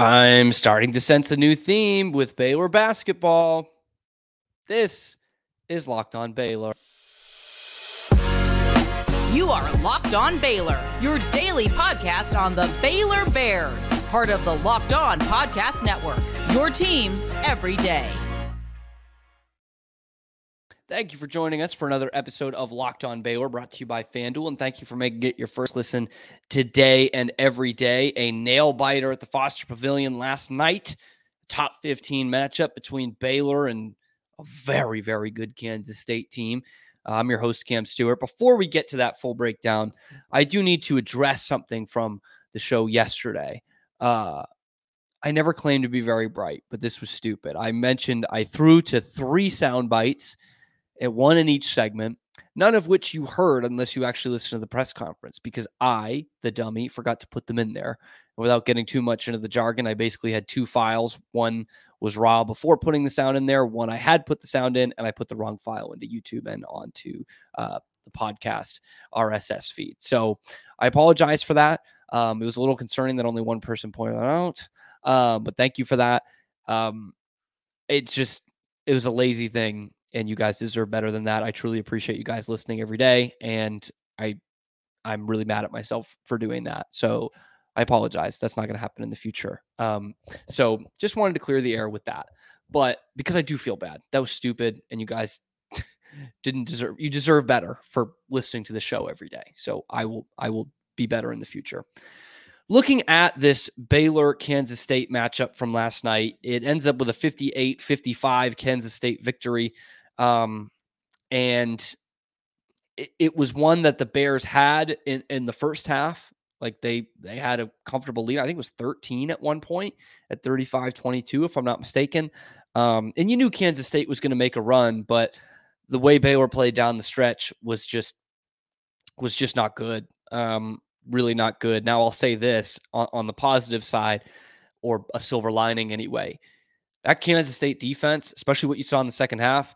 I'm starting to sense a new theme with Baylor basketball. This is Locked On Baylor. You are Locked On Baylor, your daily podcast on the Baylor Bears, part of the Locked On Podcast Network. Your team every day. Thank you for joining us for another episode of Locked On Baylor, brought to you by FanDuel. And thank you for making it your first listen today and every day. A nail biter at the Foster Pavilion last night. Top 15 matchup between Baylor and a very, very good Kansas State team. Uh, I'm your host, Cam Stewart. Before we get to that full breakdown, I do need to address something from the show yesterday. Uh, I never claimed to be very bright, but this was stupid. I mentioned I threw to three sound bites at one in each segment, none of which you heard unless you actually listened to the press conference because I, the dummy, forgot to put them in there. Without getting too much into the jargon, I basically had two files. One was raw before putting the sound in there, one I had put the sound in, and I put the wrong file into YouTube and onto uh, the podcast RSS feed. So I apologize for that. Um, it was a little concerning that only one person pointed out, uh, but thank you for that. Um, it's just, it was a lazy thing and you guys deserve better than that. I truly appreciate you guys listening every day, and I I'm really mad at myself for doing that. So I apologize. That's not going to happen in the future. Um, so just wanted to clear the air with that. But because I do feel bad, that was stupid, and you guys didn't deserve. You deserve better for listening to the show every day. So I will I will be better in the future. Looking at this Baylor Kansas State matchup from last night, it ends up with a 58 55 Kansas State victory. Um, and it, it, was one that the Bears had in, in the first half. Like they they had a comfortable lead. I think it was 13 at one point at 35-22, if I'm not mistaken. Um, and you knew Kansas State was going to make a run, but the way Baylor played down the stretch was just was just not good. Um, really not good. Now I'll say this on, on the positive side, or a silver lining anyway. That Kansas State defense, especially what you saw in the second half,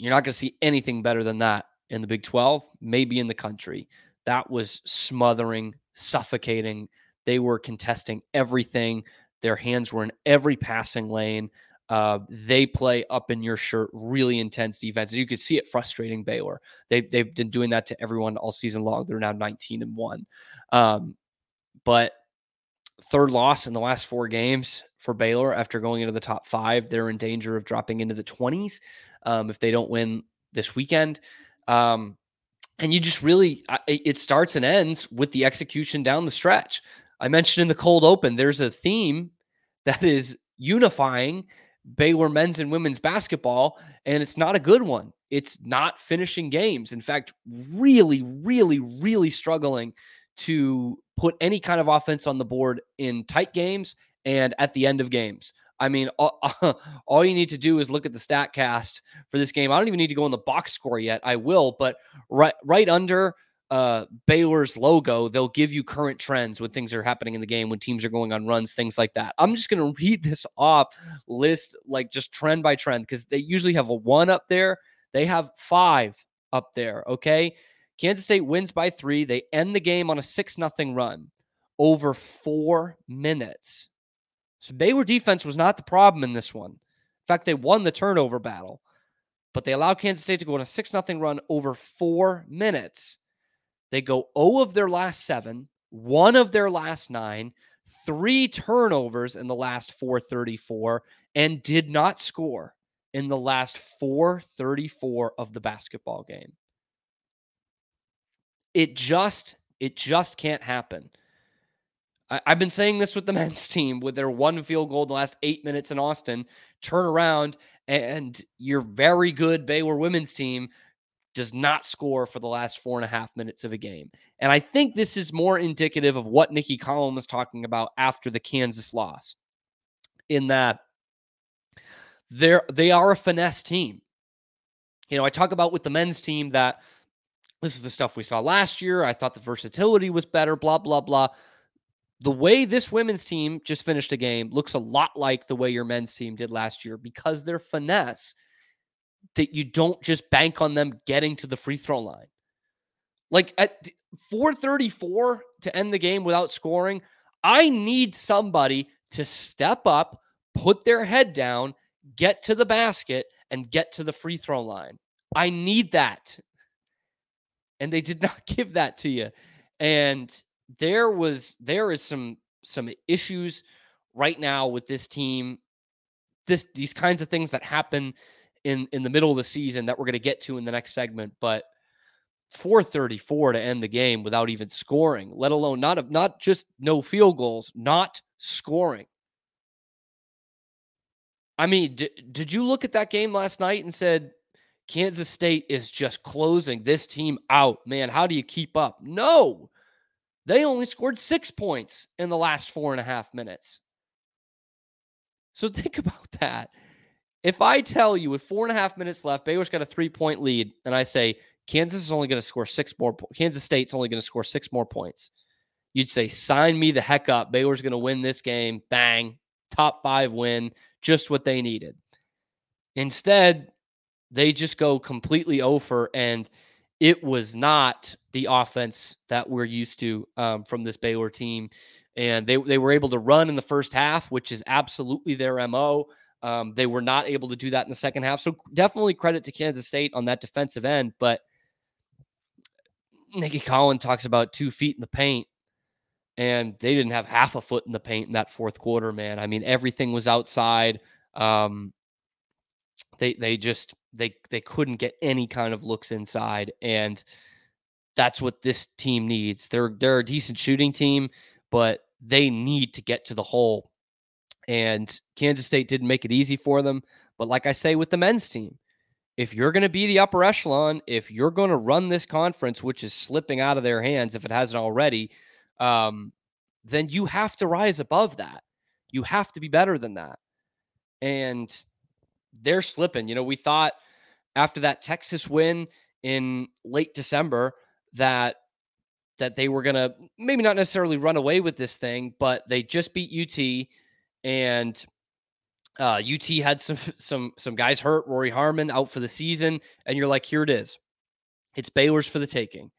you're not going to see anything better than that in the Big 12, maybe in the country. That was smothering, suffocating. They were contesting everything. Their hands were in every passing lane. Uh, they play up in your shirt, really intense defense. You could see it frustrating Baylor. They, they've been doing that to everyone all season long. They're now 19 and one. Um, but third loss in the last four games for Baylor after going into the top five. They're in danger of dropping into the 20s um, if they don't win this weekend. Um, and you just really, it starts and ends with the execution down the stretch. I mentioned in the cold open, there's a theme that is unifying Baylor men's and women's basketball, and it's not a good one. It's not finishing games. In fact, really, really, really struggling to put any kind of offense on the board in tight games and at the end of games. I mean, all, all, you need to do is look at the stat cast for this game. I don't even need to go in the box score yet. I will, but right right under uh, Baylor's logo, they'll give you current trends when things are happening in the game, when teams are going on runs, things like that. I'm just going to read this off list, like just trend by trend, because they usually have a one up there. They have five up there. Okay. Kansas State wins by three. They end the game on a six nothing run over four minutes. So Baylor defense was not the problem in this one. In fact, they won the turnover battle, but they allowed Kansas State to go on a 6 0 run over four minutes. They go 0 of their last seven, one of their last nine, three turnovers in the last 434, and did not score in the last 434 of the basketball game. It just, it just can't happen. I, have been saying this with the men's team with their one field goal the last eight minutes in Austin. Turn around and your very good Baylor women's team does not score for the last four and a half minutes of a game. And I think this is more indicative of what Nicki Collen was talking about after the Kansas loss, in that they're they are a finesse team. You know, I talk about with the men's team that this is the stuff we saw last year. I thought the versatility was better, blah, blah, blah the way this women's team just finished a game looks a lot like the way your men's team did last year because they're finesse that you don't just bank on them getting to the free throw line. Like at 434 to end the game without scoring, I need somebody to step up, put their head down, get to the basket, and get to the free throw line. I need that. And they did not give that to you. And there was there is some some issues right now with this team. This these kinds of things that happen in in the middle of the season that we're going to get to in the next segment, but 434 to end the game without even scoring, let alone not not just no field goals, not scoring. I mean, d- did you look at that game last night and said Kansas State is just closing this team out? Man, how do you keep up? No, they only scored six points in the last four and a half minutes. So think about that. If I tell you with four and a half minutes left, Baylor's got a three point lead, and I say Kansas is only going to score six more, Kansas State's only going to score six more points, you'd say, sign me the heck up. Baylor's going to win this game. Bang. Top five win, just what they needed. Instead, they just go completely over, and it was not the offense that we're used to um, from this Baylor team. And they, they were able to run in the first half, which is absolutely their MO. Um, they were not able to do that in the second half. So definitely credit to Kansas State on that defensive end. But Nicki Collen talks about two feet in the paint, and they didn't have half a foot in the paint in that fourth quarter, man. I mean, everything was outside. Um, they they just they they couldn't get any kind of looks inside, and that's what this team needs. They're they're a decent shooting team, but they need to get to the hole. And Kansas State didn't make it easy for them. But like I say with the men's team, if you're going to be the upper echelon, if you're going to run this conference, which is slipping out of their hands if it hasn't already, um, then you have to rise above that. You have to be better than that. And they're slipping. You know, we thought after that Texas win in late December that that they were going to maybe not necessarily run away with this thing, but they just beat UT and uh, UT had some some some guys hurt. Rori Harmon out for the season, and you're like, here it is. It's Baylor's for the taking,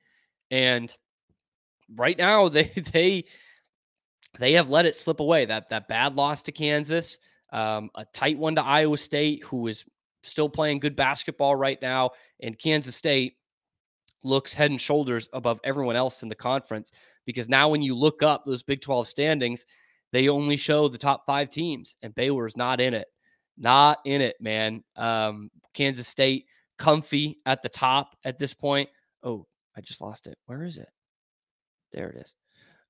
and right now they they they have let it slip away. That that bad loss to Kansas, um, a tight one to Iowa State, who is still playing good basketball right now, and Kansas State looks head and shoulders above everyone else in the conference because now when you look up those Big 12 standings, they only show the top five teams, and Baylor's not in it. Not in it, man. Um, Kansas State comfy at the top at this point. Oh, I just lost it. Where is it? There it is.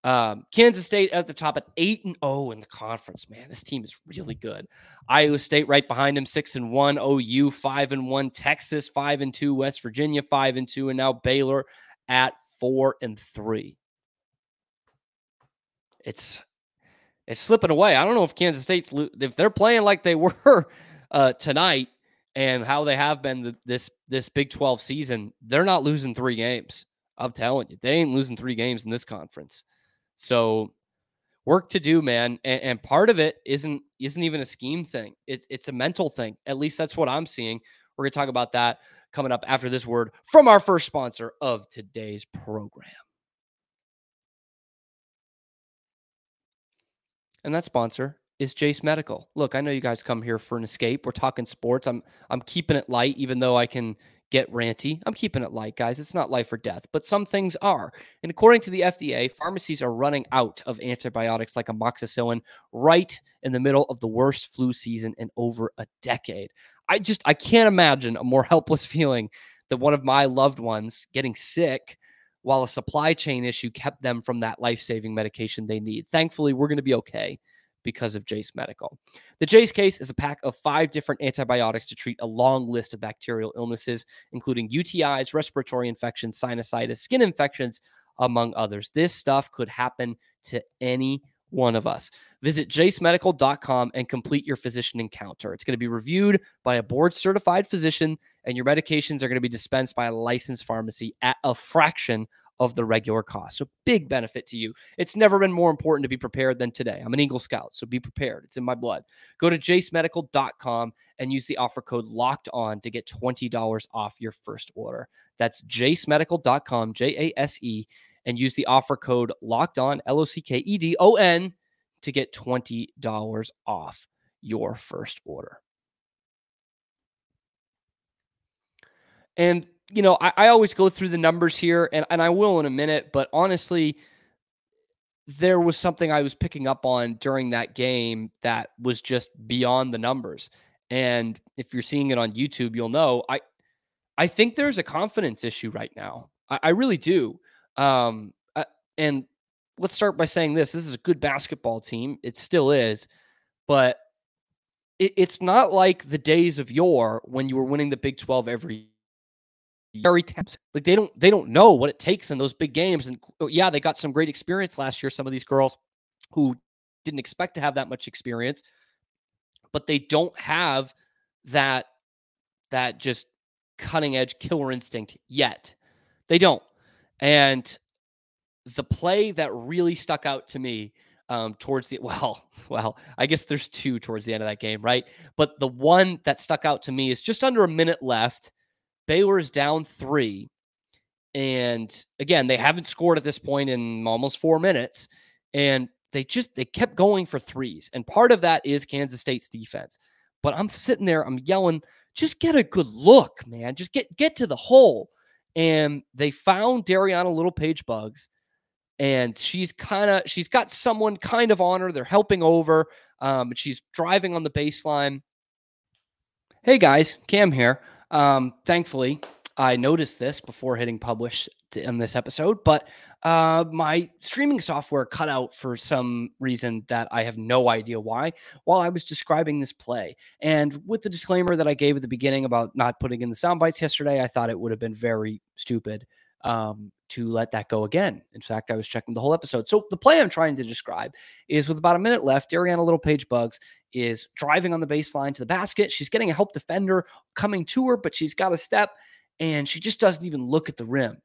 Um, Kansas State at the top at eight and zero in the conference. Man, this team is really good. Iowa State right behind them, six and one. OU five and one. Texas five and two. West Virginia five and two, and now Baylor at four and three. It's it's slipping away. I don't know if Kansas State's if they're playing like they were uh, tonight and how they have been the, this this Big 12 season. They're not losing three games. I'm telling you, they ain't losing three games in this conference. So work to do, man. And, and part of it isn't isn't even a scheme thing. It's it's a mental thing. At least that's what I'm seeing. We're gonna talk about that coming up after this word from our first sponsor of today's program. And that sponsor is Jase Medical. Look, I know you guys come here for an escape. We're talking sports. I'm I'm keeping it light, even though I can get ranty. I'm keeping it light, guys. It's not life or death, but some things are. And according to the FDA, pharmacies are running out of antibiotics like amoxicillin right in the middle of the worst flu season in over a decade. I just I can't imagine a more helpless feeling than one of my loved ones getting sick while a supply chain issue kept them from that life saving medication they need. Thankfully, we're going to be okay because of Jase Medical. The Jase case is a pack of five different antibiotics to treat a long list of bacterial illnesses, including UTIs, respiratory infections, sinusitis, skin infections, among others. This stuff could happen to any one of us. Visit jasemedical.com and complete your physician encounter. It's going to be reviewed by a board certified physician, and your medications are going to be dispensed by a licensed pharmacy at a fraction of the regular cost. So, big benefit to you. It's never been more important to be prepared than today. I'm an Eagle Scout, so be prepared. It's in my blood. Go to jasemedical.com and use the offer code locked on to get $20 off your first order. That's jasemedical.com, J A S E and use the offer code locked on, L O C K E D O N, to get $20 off your first order. And, you know, I, I always go through the numbers here, and, and I will in a minute, but honestly, there was something I was picking up on during that game that was just beyond the numbers. And if you're seeing it on YouTube, you'll know I I think there's a confidence issue right now. I, I really do. Um, uh, and let's start by saying this: this is a good basketball team. It still is, but it, it's not like the days of yore when you were winning the Big Twelve every very tense. Like they don't they don't know what it takes in those big games. And oh, yeah, they got some great experience last year. Some of these girls who didn't expect to have that much experience, but they don't have that that just cutting edge killer instinct yet. They don't. And the play that really stuck out to me um, towards the well, well, I guess there's two towards the end of that game, right? But the one that stuck out to me is just under a minute left Baylor is down three. And again, they haven't scored at this point in almost four minutes. And they just they kept going for threes. And part of that is Kansas State's defense. But I'm sitting there, I'm yelling, just get a good look, man. Just get get to the hole. And they found Darianna Littlepage-Buggs. And she's kind of she's got someone kind of on her. They're helping over. Um, she's driving on the baseline. Hey guys, Cam here. Um, thankfully, I noticed this before hitting publish in this episode, but uh, my streaming software cut out for some reason that I have no idea why while I was describing this play. And with the disclaimer that I gave at the beginning about not putting in the sound bites yesterday, I thought it would have been very stupid um, to let that go again. In fact, I was checking the whole episode. So the play I'm trying to describe is with about a minute left, Darianna Littlepage-Buggs is driving on the baseline to the basket. She's getting a help defender coming to her, but she's got a step and she just doesn't even look at the rim,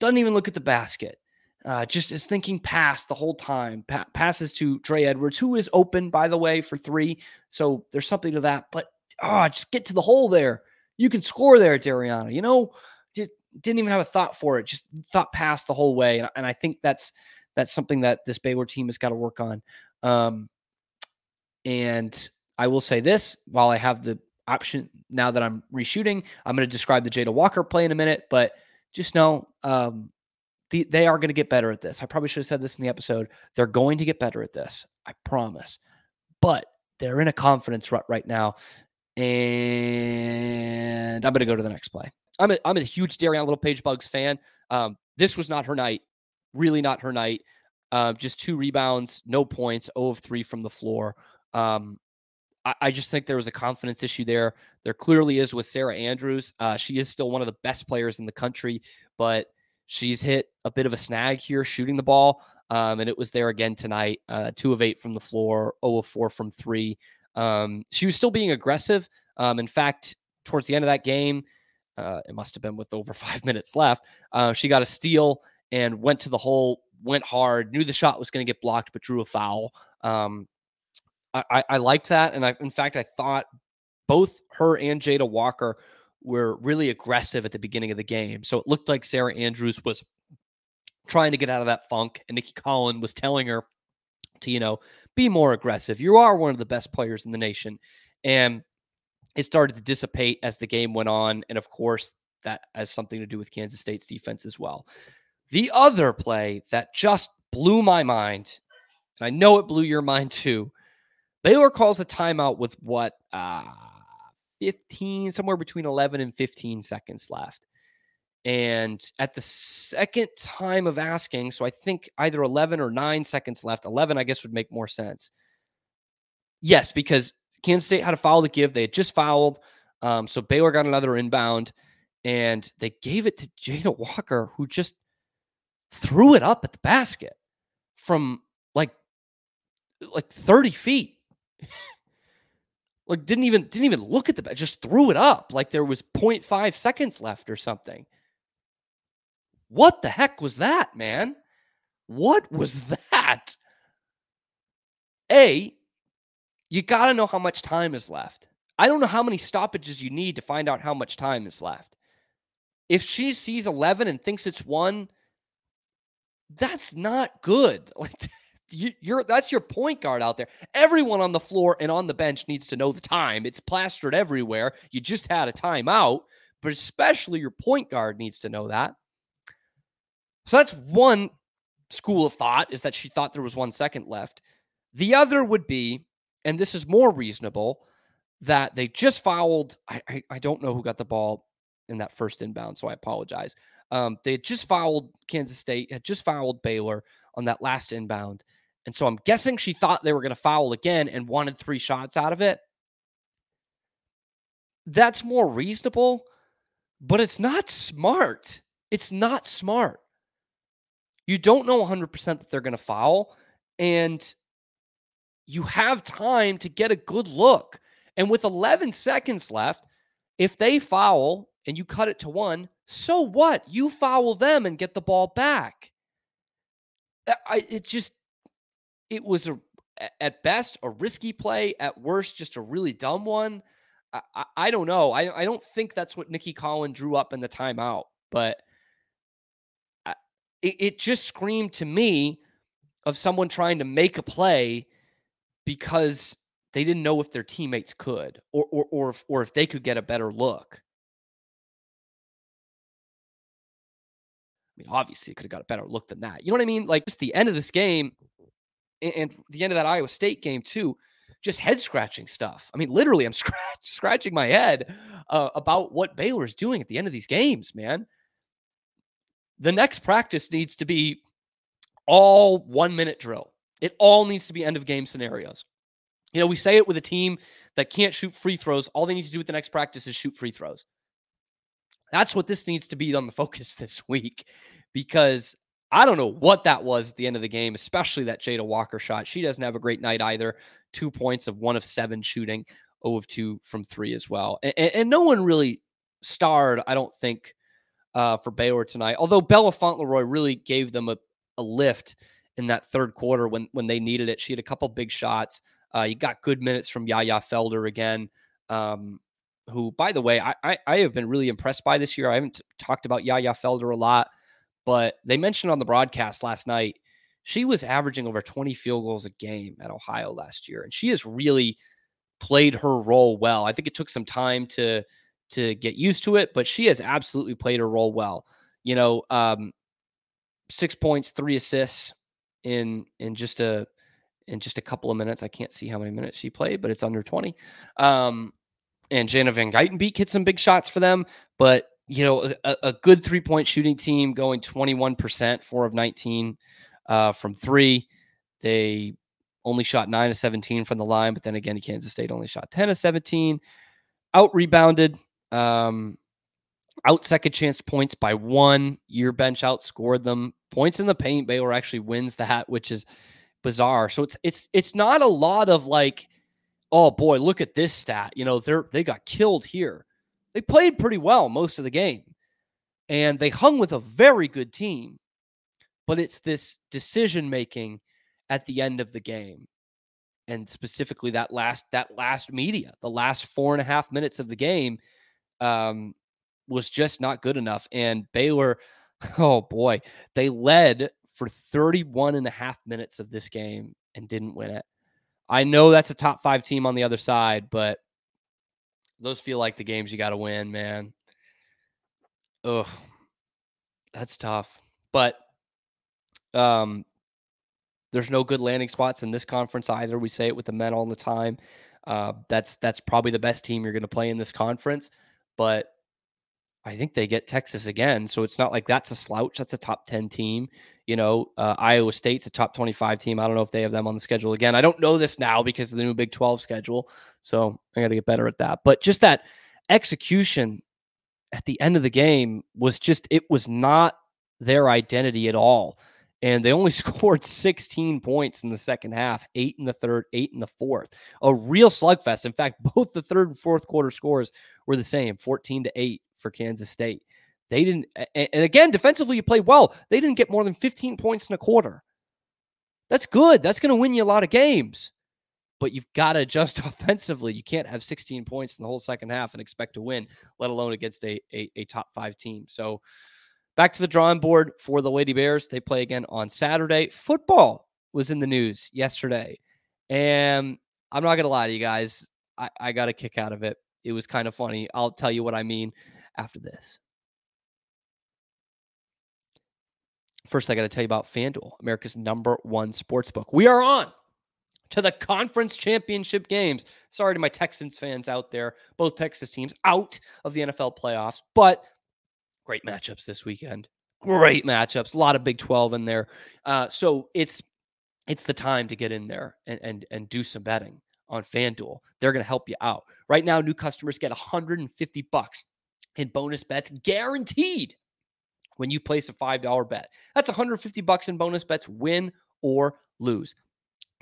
doesn't even look at the basket. Uh, just is thinking past the whole time. Pa- passes to Dre Edwards, who is open, by the way, for three. So there's something to that. But oh, just get to the hole there. You can score there, Darianna. You know, didn't even have a thought for it. Just thought past the whole way. And, and I think that's that's something that this Baylor team has got to work on. Um, and I will say this while I have the option now that I'm reshooting, I'm going to describe the Jada Walker play in a minute, but just know um, the, they are going to get better at this. I probably should have said this in the episode. They're going to get better at this. I promise. But they're in a confidence rut right now. And I'm going to go to the next play. I'm a, I'm a huge Darianna Littlepage-Buggs fan. Um, this was not her night. Really not her night. Uh, just two rebounds, no points, 0 of 3 from the floor. Um, I, just think there was a confidence issue there. There clearly is with Sarah Andrews. Uh, she is still one of the best players in the country, but she's hit a bit of a snag here shooting the ball. Um, and it was there again tonight. Uh, two of eight from the floor, 0 of 4 from three. Um, she was still being aggressive. Um, in fact, towards the end of that game, uh, it must have been with over five minutes left. Uh, she got a steal and went to the hole, went hard, knew the shot was going to get blocked, but drew a foul. Um, I, I liked that. And I, in fact, I thought both her and Jada Walker were really aggressive at the beginning of the game. So it looked like Sarah Andrews was trying to get out of that funk. And Nicki Collen was telling her to, you know, be more aggressive. You are one of the best players in the nation. And it started to dissipate as the game went on. And of course, that has something to do with Kansas State's defense as well. The other play that just blew my mind, and I know it blew your mind too, Baylor calls a timeout with what, uh, 15, somewhere between 11 and 15 seconds left. And at the second time of asking, so I think either 11 or nine seconds left, 11, I guess, would make more sense. Yes, because Kansas State had a foul to give. They had just fouled. Um, so Baylor got another inbound and they gave it to Jada Walker, who just threw it up at the basket from like like 30 feet. like didn't even didn't even look at the just threw it up like there was 0.5 seconds left or something. What the heck was that, man? What was that? A, you got to know how much time is left. I don't know how many stoppages you need to find out how much time is left. If she sees 11 and thinks it's one, that's not good. Like you, are that's your point guard out there. Everyone on the floor and on the bench needs to know the time. It's plastered everywhere. You just had a timeout, but especially your point guard needs to know that. So that's one school of thought is that she thought there was one second left. The other would be, and this is more reasonable, that they just fouled. I, I, I don't know who got the ball in that first inbound, so I apologize. Um, they had just fouled Kansas State, had just fouled Baylor on that last inbound. And so I'm guessing she thought they were going to foul again and wanted three shots out of it. That's more reasonable, but it's not smart. It's not smart. You don't know 100% that they're going to foul, and you have time to get a good look. And with 11 seconds left, if they foul and you cut it to one, so what? You foul them and get the ball back. I, it just it was a at best a risky play, at worst just a really dumb one. I, I, don't know. I I don't think that's what Nicki Collen drew up in the timeout, but it, it just screamed to me of someone trying to make a play because they didn't know if their teammates could or or or if, or if they could get a better look. I mean, obviously, it could have got a better look than that. You know what I mean? Like, just the end of this game and, the end of that Iowa State game, too, just head scratching stuff. I mean, literally, I'm scratch, scratching my head uh, about what Baylor's doing at the end of these games, man. The next practice needs to be all one minute drill. It all needs to be end of game scenarios. You know, we say it with a team that can't shoot free throws. All they need to do with the next practice is shoot free throws. That's what this needs to be on the focus this week because I don't know what that was at the end of the game, especially that Jada Walker shot. She doesn't have a great night either. Two points of one of seven shooting, 0 of two from three as well. And, and no one really starred, I don't think, uh, for Baylor tonight. Although Bella Fauntleroy really gave them a, a lift in that third quarter when when they needed it. She had a couple big shots. Uh, you got good minutes from Yaya Felder again. Um, who, by the way, I, I, I have been really impressed by this year. I haven't talked about Yaya Felder a lot, but they mentioned on the broadcast last night she was averaging over 20 field goals a game at Ohio last year, and she has really played her role well. I think it took some time to to get used to it, but she has absolutely played her role well. You know, um, six points, three assists in in just a in just a couple of minutes. I can't see how many minutes she played, but it's under 20. Um, and Jana Van Gytenbeek hit some big shots for them. But, you know, a, a good three point shooting team going 21%, four of 19 uh, from three. They only shot nine of 17 from the line, but then again, Kansas State only shot 10 of 17. Out rebounded, um, out second chance points by one. Your bench outscored them. Points in the paint, Baylor actually wins that, which is bizarre. So it's it's it's not a lot of like oh boy, look at this stat. You know, they're they got killed here. They played pretty well most of the game. And they hung with a very good team. But it's this decision making at the end of the game. And specifically that last that last media, the last four and a half minutes of the game um, was just not good enough. And Baylor, oh boy, they led for 31 and a half minutes of this game and didn't win it. I know that's a top five team on the other side, but those feel like the games you got to win, man. Ugh, that's tough. But um, there's no good landing spots in this conference either. We say it with the men all the time. Uh, that's that's probably the best team you're going to play in this conference, but I think they get Texas again, so it's not like that's a slouch. That's a top ten team. You know, uh, Iowa State's a top 25 team. I don't know if they have them on the schedule again. I don't know this now because of the new Big 12 schedule. So I got to get better at that. But just that execution at the end of the game was just, it was not their identity at all. And they only scored 16 points in the second half, eight in the third, eight in the fourth. A real slugfest. In fact, both the third and fourth quarter scores were the same 14 to 8 for Kansas State. They didn't, and again, defensively, you played well. They didn't get more than 15 points in a quarter. That's good. That's going to win you a lot of games. But you've got to adjust offensively. You can't have 16 points in the whole second half and expect to win, let alone against a, a, a top five team. So back to the drawing board for the Lady Bears. They play again on Saturday. Football was in the news yesterday. And I'm not going to lie to you guys. I, I got a kick out of it. It was kind of funny. I'll tell you what I mean after this. First, I got to tell you about FanDuel, America's number one sports book. We are on to the conference championship games. Sorry to my Texans fans out there, both Texas teams out of the NFL playoffs, but great matchups this weekend. Great matchups, a lot of Big 12 in there. Uh, so it's it's the time to get in there and and, and do some betting on FanDuel. They're going to help you out. Right now, new customers get 150 bucks in bonus bets guaranteed when you place a $5 bet. That's 150 bucks in bonus bets, win or lose.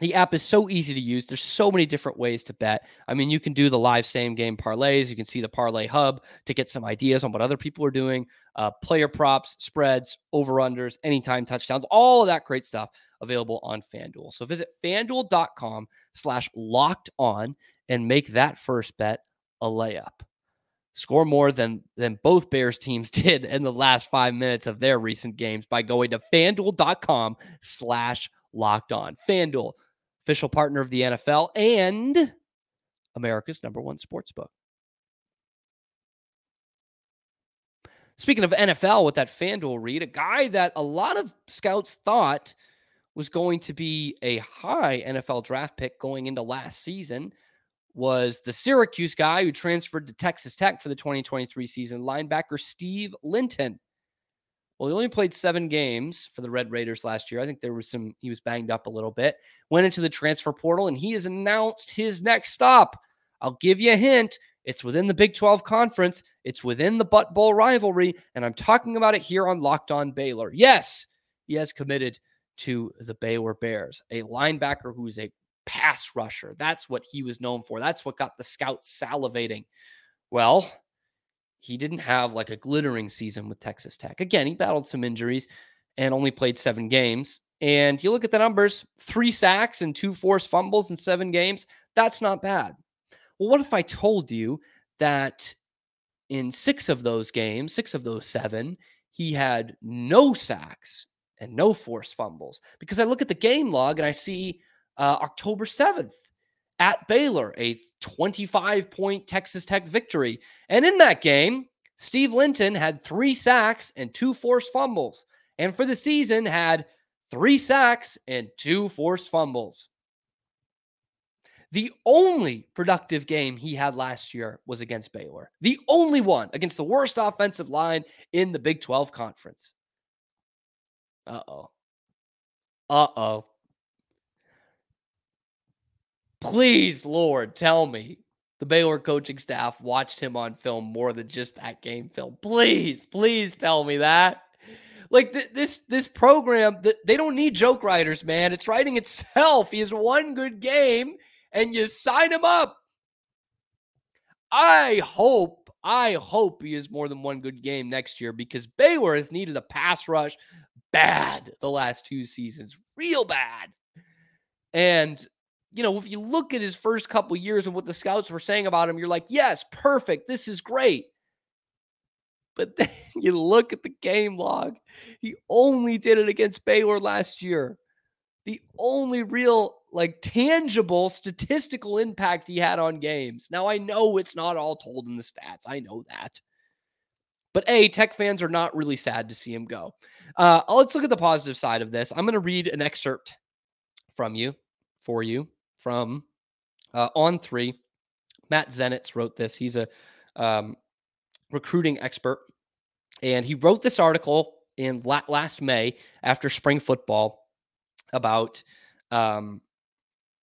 The app is so easy to use. There's so many different ways to bet. I mean, you can do the live same game parlays. You can see the parlay hub to get some ideas on what other people are doing, uh, player props, spreads, over unders, anytime touchdowns, all of that great stuff available on FanDuel. So visit fanduel.com slash locked on and make that first bet a layup. Score more than than both Bears teams did in the last five minutes of their recent games by going to fanduel.com slash locked on. FanDuel official partner of the NFL and America's number one sports book. Speaking of NFL, with that FanDuel read, a guy that a lot of scouts thought was going to be a high NFL draft pick going into last season was the Syracuse guy who transferred to Texas Tech for the 2023 season, linebacker Steve Linton. Well, he only played seven games for the Red Raiders last year. I think there was some, he was banged up a little bit. Went into the transfer portal and he has announced his next stop. I'll give you a hint. It's within the Big 12 conference, it's within the Butt Bowl rivalry. And I'm talking about it here on Locked On Baylor. Yes, he has committed to the Baylor Bears, a linebacker who's a pass rusher. That's what he was known for. That's what got the scouts salivating. Well, he didn't have like a glittering season with Texas Tech. Again, he battled some injuries and only played seven games. And you look at the numbers three sacks and two forced fumbles in seven games. That's not bad. Well, what if I told you that in six of those games, six of those seven, he had no sacks and no forced fumbles? Because I look at the game log and I see uh, October 7th, at Baylor, a 25 point Texas Tech victory. And in that game, Steve Linton had three sacks and two forced fumbles. And for the season, had three sacks and two forced fumbles. The only productive game he had last year was against Baylor. The only one against the worst offensive line in the Big 12 conference. Uh oh. Uh oh. Please, Lord, tell me the Baylor coaching staff watched him on film more than just that game film. Please, please tell me that. Like th- this this program, th- they don't need joke writers, man. It's writing itself. He has one good game and you sign him up. I hope, I hope he has more than one good game next year because Baylor has needed a pass rush bad the last two seasons, real bad. And you know, if you look at his first couple years and what the scouts were saying about him, you're like, yes, perfect. This is great. But then you look at the game log. He only did it against Baylor last year. The only real, like, tangible statistical impact he had on games. Now, I know it's not all told in the stats. I know that. But A, Tech fans are not really sad to see him go. Uh, let's look at the positive side of this. I'm going to read an excerpt from you, for you, from uh, On3. Matt Zenitz wrote this. He's a um, recruiting expert, and he wrote this article in la- last May after spring football about um,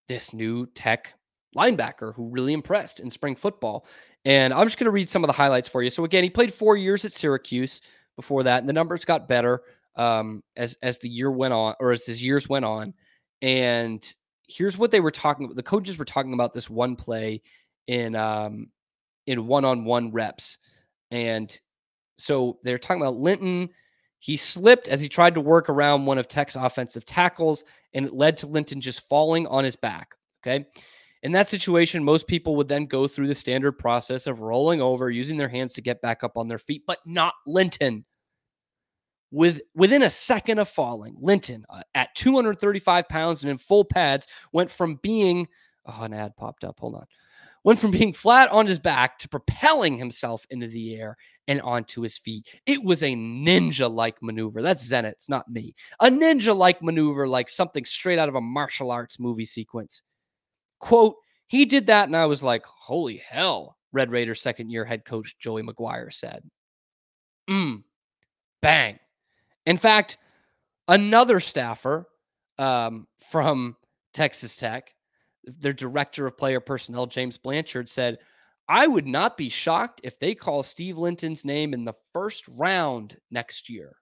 this new Tech linebacker who really impressed in spring football. And I'm just going to read some of the highlights for you. So again, he played four years at Syracuse before that, and the numbers got better um, as as the year went on, or as his years went on. And here's what they were talking about. The coaches were talking about this one play in um, in one-on-one reps, and so they're talking about Linton. He slipped as he tried to work around one of Tech's offensive tackles, and it led to Linton just falling on his back. Okay. In that situation, most people would then go through the standard process of rolling over, using their hands to get back up on their feet, but not Linton. With within a second of falling, Linton uh, at 235 pounds and in full pads went from being oh an ad popped up. Hold on. Went from being flat on his back to propelling himself into the air and onto his feet. It was a ninja like maneuver. That's Zenitz, it's not me. A ninja like maneuver, like something straight out of a martial arts movie sequence. Quote, he did that, and I was like, holy hell, Red Raiders second year head coach Joey McGuire said. Mm, bang. In fact, another staffer um, from Texas Tech, their director of player personnel, James Blanchard, said, I would not be shocked if they call Steve Linton's name in the first round next year.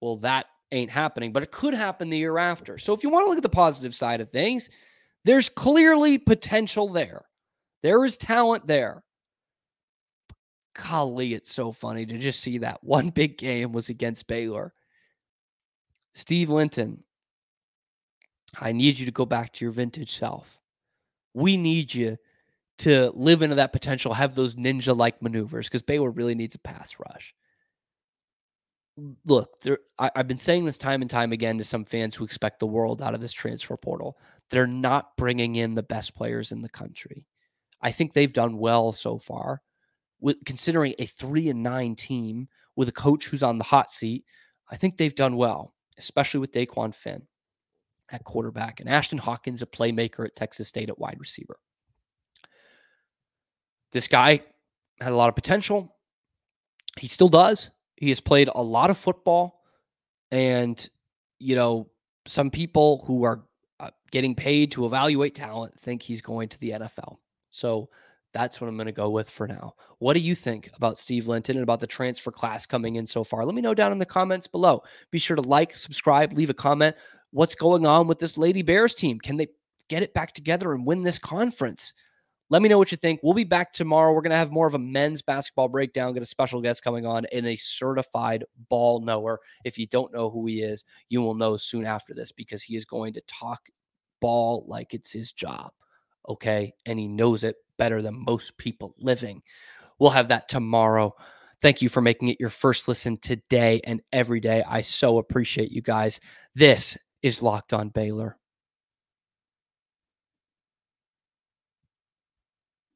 Well, that ain't happening, but it could happen the year after. So if you want to look at the positive side of things, there's clearly potential there. There is talent there golly, it's so funny to just see that one big game was against Baylor. Steve Linton, I need you to go back to your vintage self. We need you to live into that potential, have those ninja like maneuvers because Baylor really needs a pass rush. Look, there, I, I've been saying this time and time again to some fans who expect the world out of this transfer portal. They're not bringing in the best players in the country. I think they've done well so far with considering a three and nine team with a coach who's on the hot seat, I think they've done well, especially with DeQuan Finn at quarterback and Ashtyn Hawkins, a playmaker at Texas State at wide receiver. This guy had a lot of potential. He still does. He has played a lot of football. And, you know, some people who are uh, getting paid to evaluate talent think he's going to the NFL. So that's what I'm going to go with for now. What do you think about Steve Linton and about the transfer class coming in so far? Let me know down in the comments below. Be sure to like, subscribe, leave a comment. What's going on with this Lady Bears team? Can they get it back together and win this conference? Let me know what you think. We'll be back tomorrow. We're going to have more of a men's basketball breakdown, get a special guest coming on and a certified ball knower. If you don't know who he is, you will know soon after this because he is going to talk ball like it's his job. Okay. And he knows it better than most people living. We'll have that tomorrow. Thank you for making it your first listen today and every day. I so appreciate you guys. This is Locked On Baylor.